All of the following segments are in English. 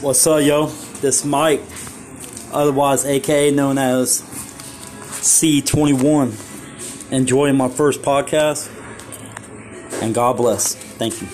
What's up, yo? This Mike, otherwise AKA known as C21. Enjoying my first podcast, and God bless. Thank you.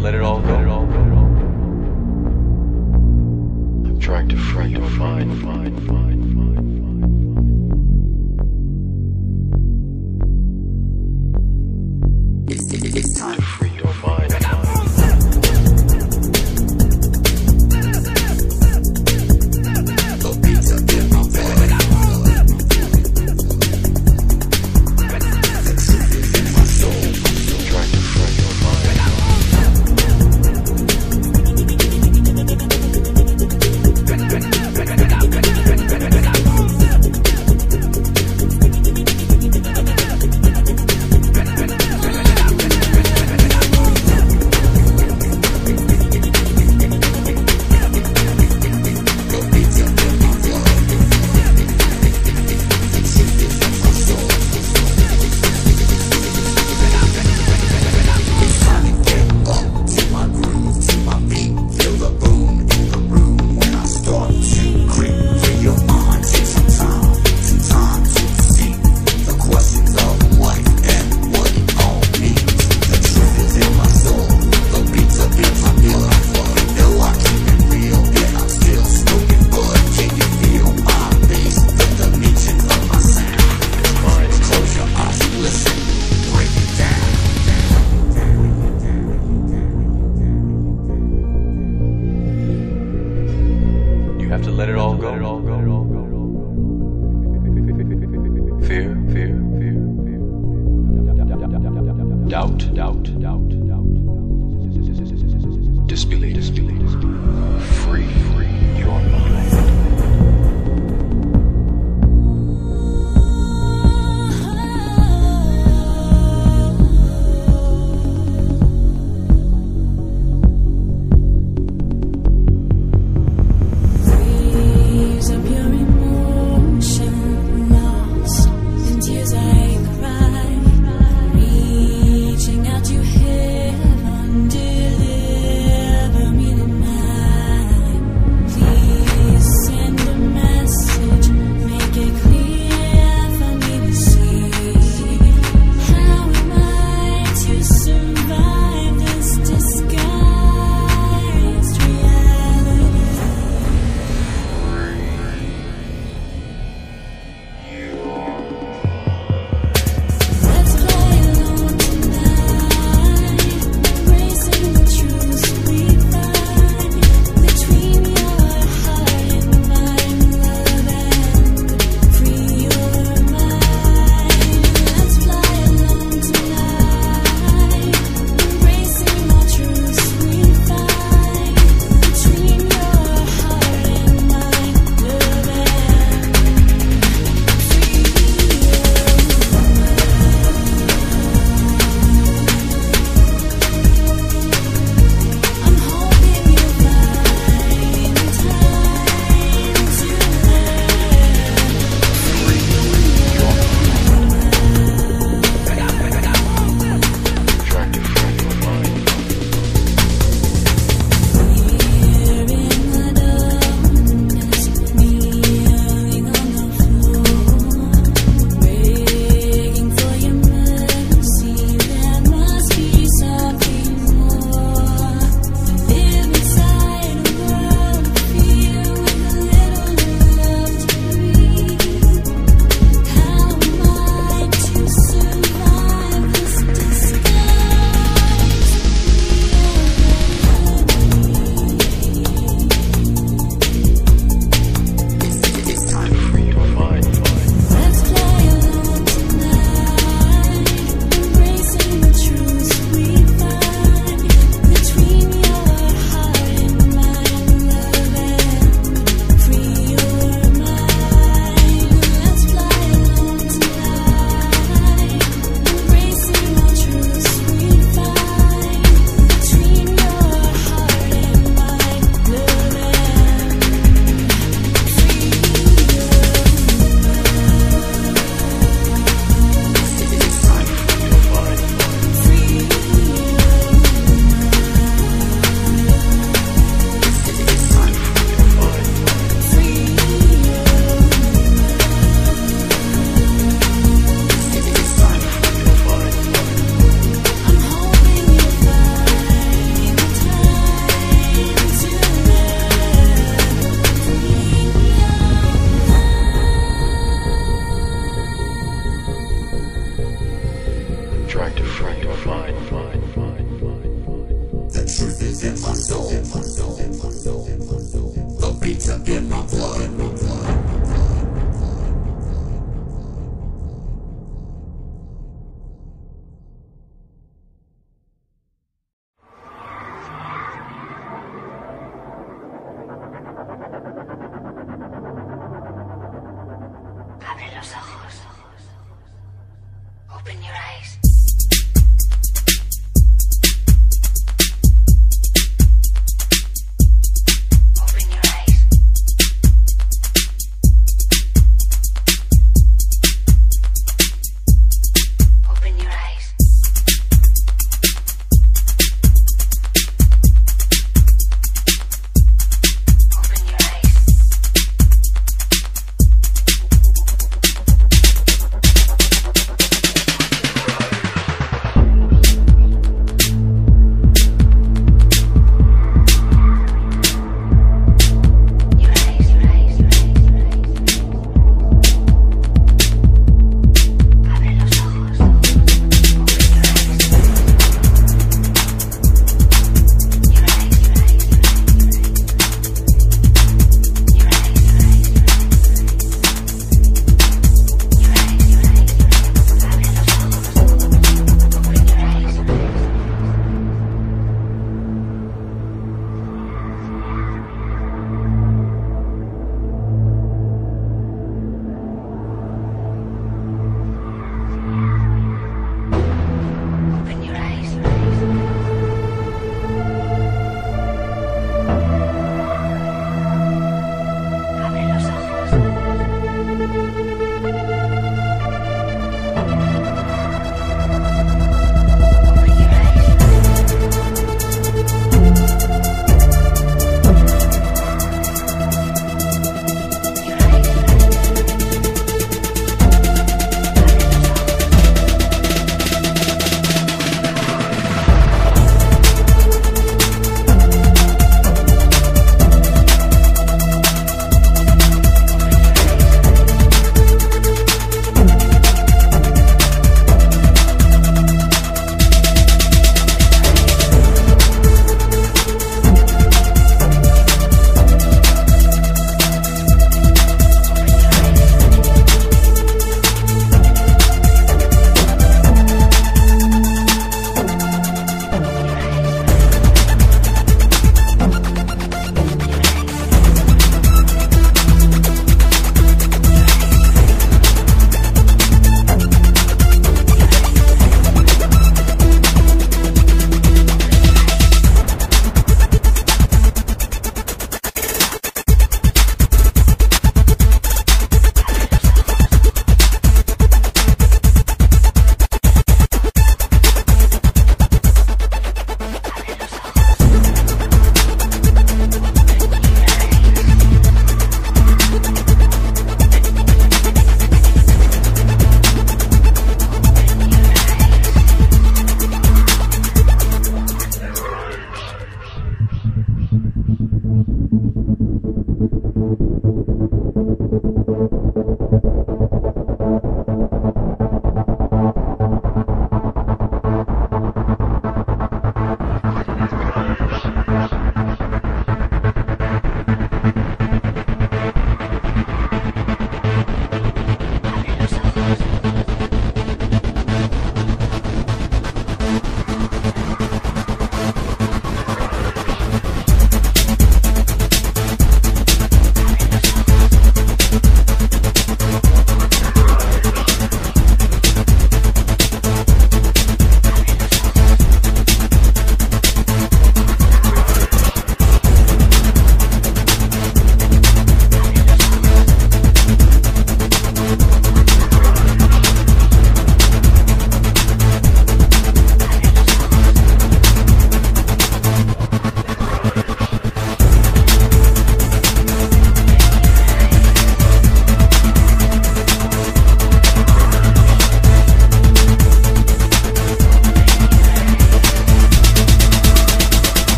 Let it all go. Beats up in my blood.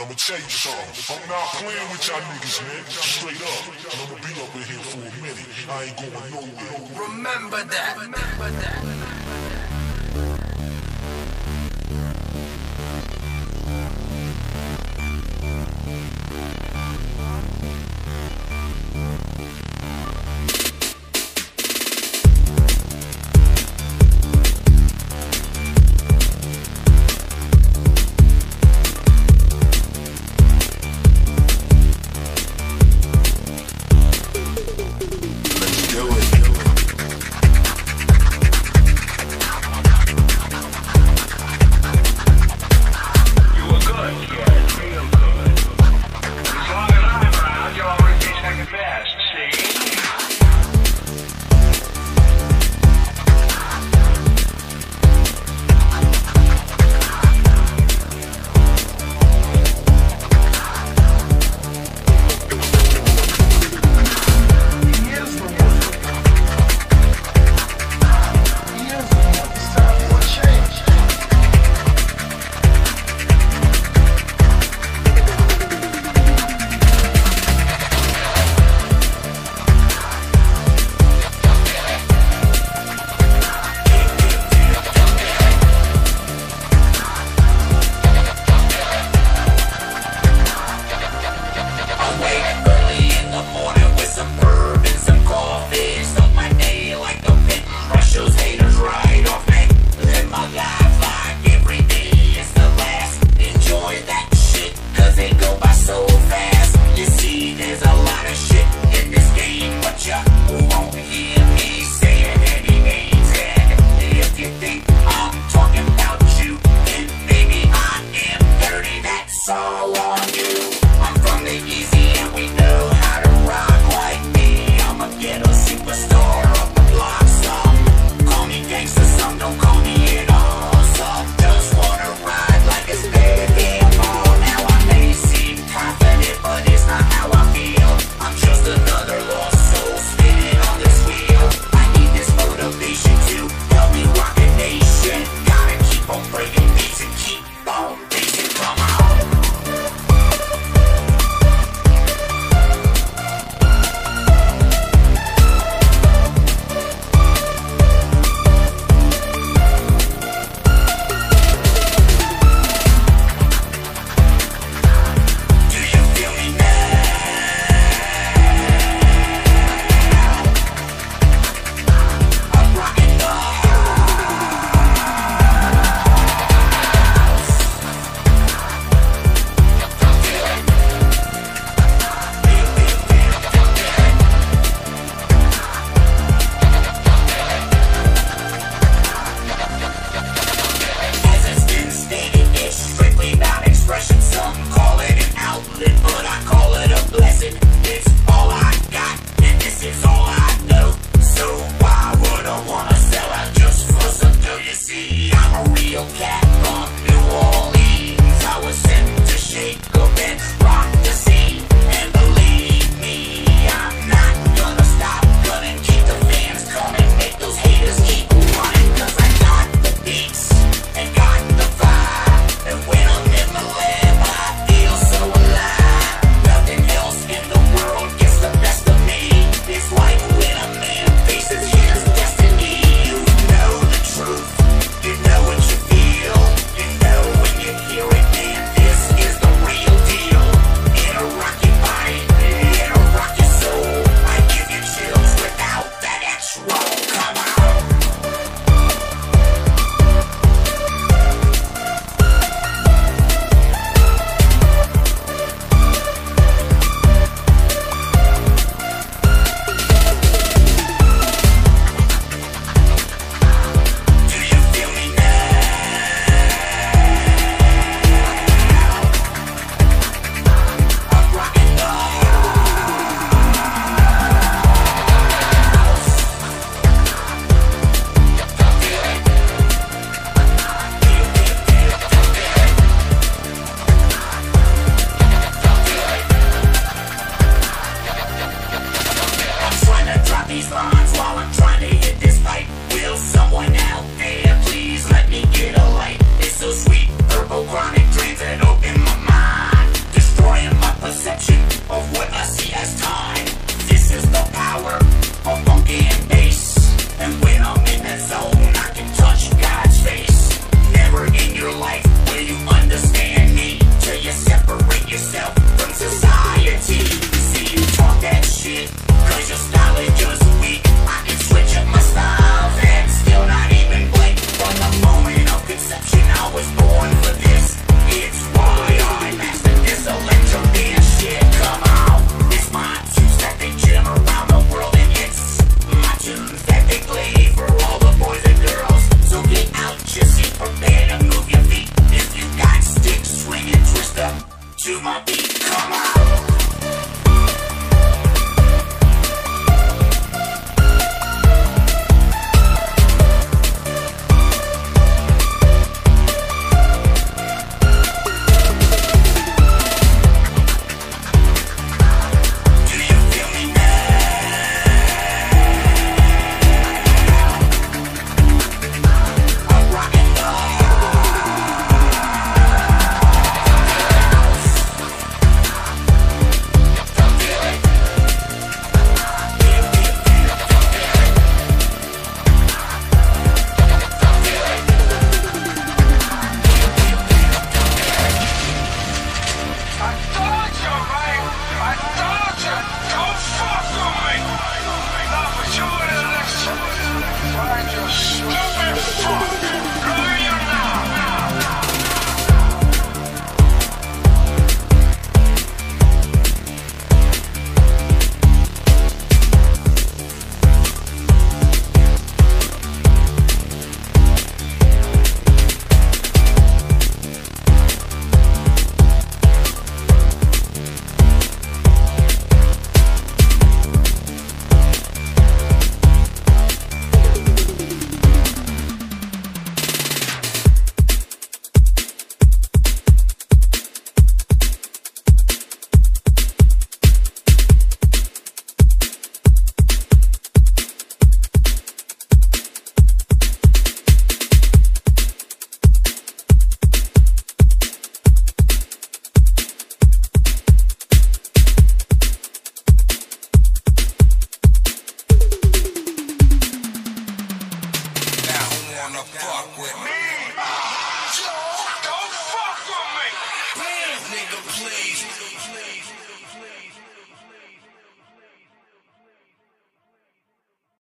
I'ma tell you something. I'm not playing with y'all niggas, man. Straight up. And I'ma be up in here for a minute. I ain't going nowhere. Remember that. Remember that.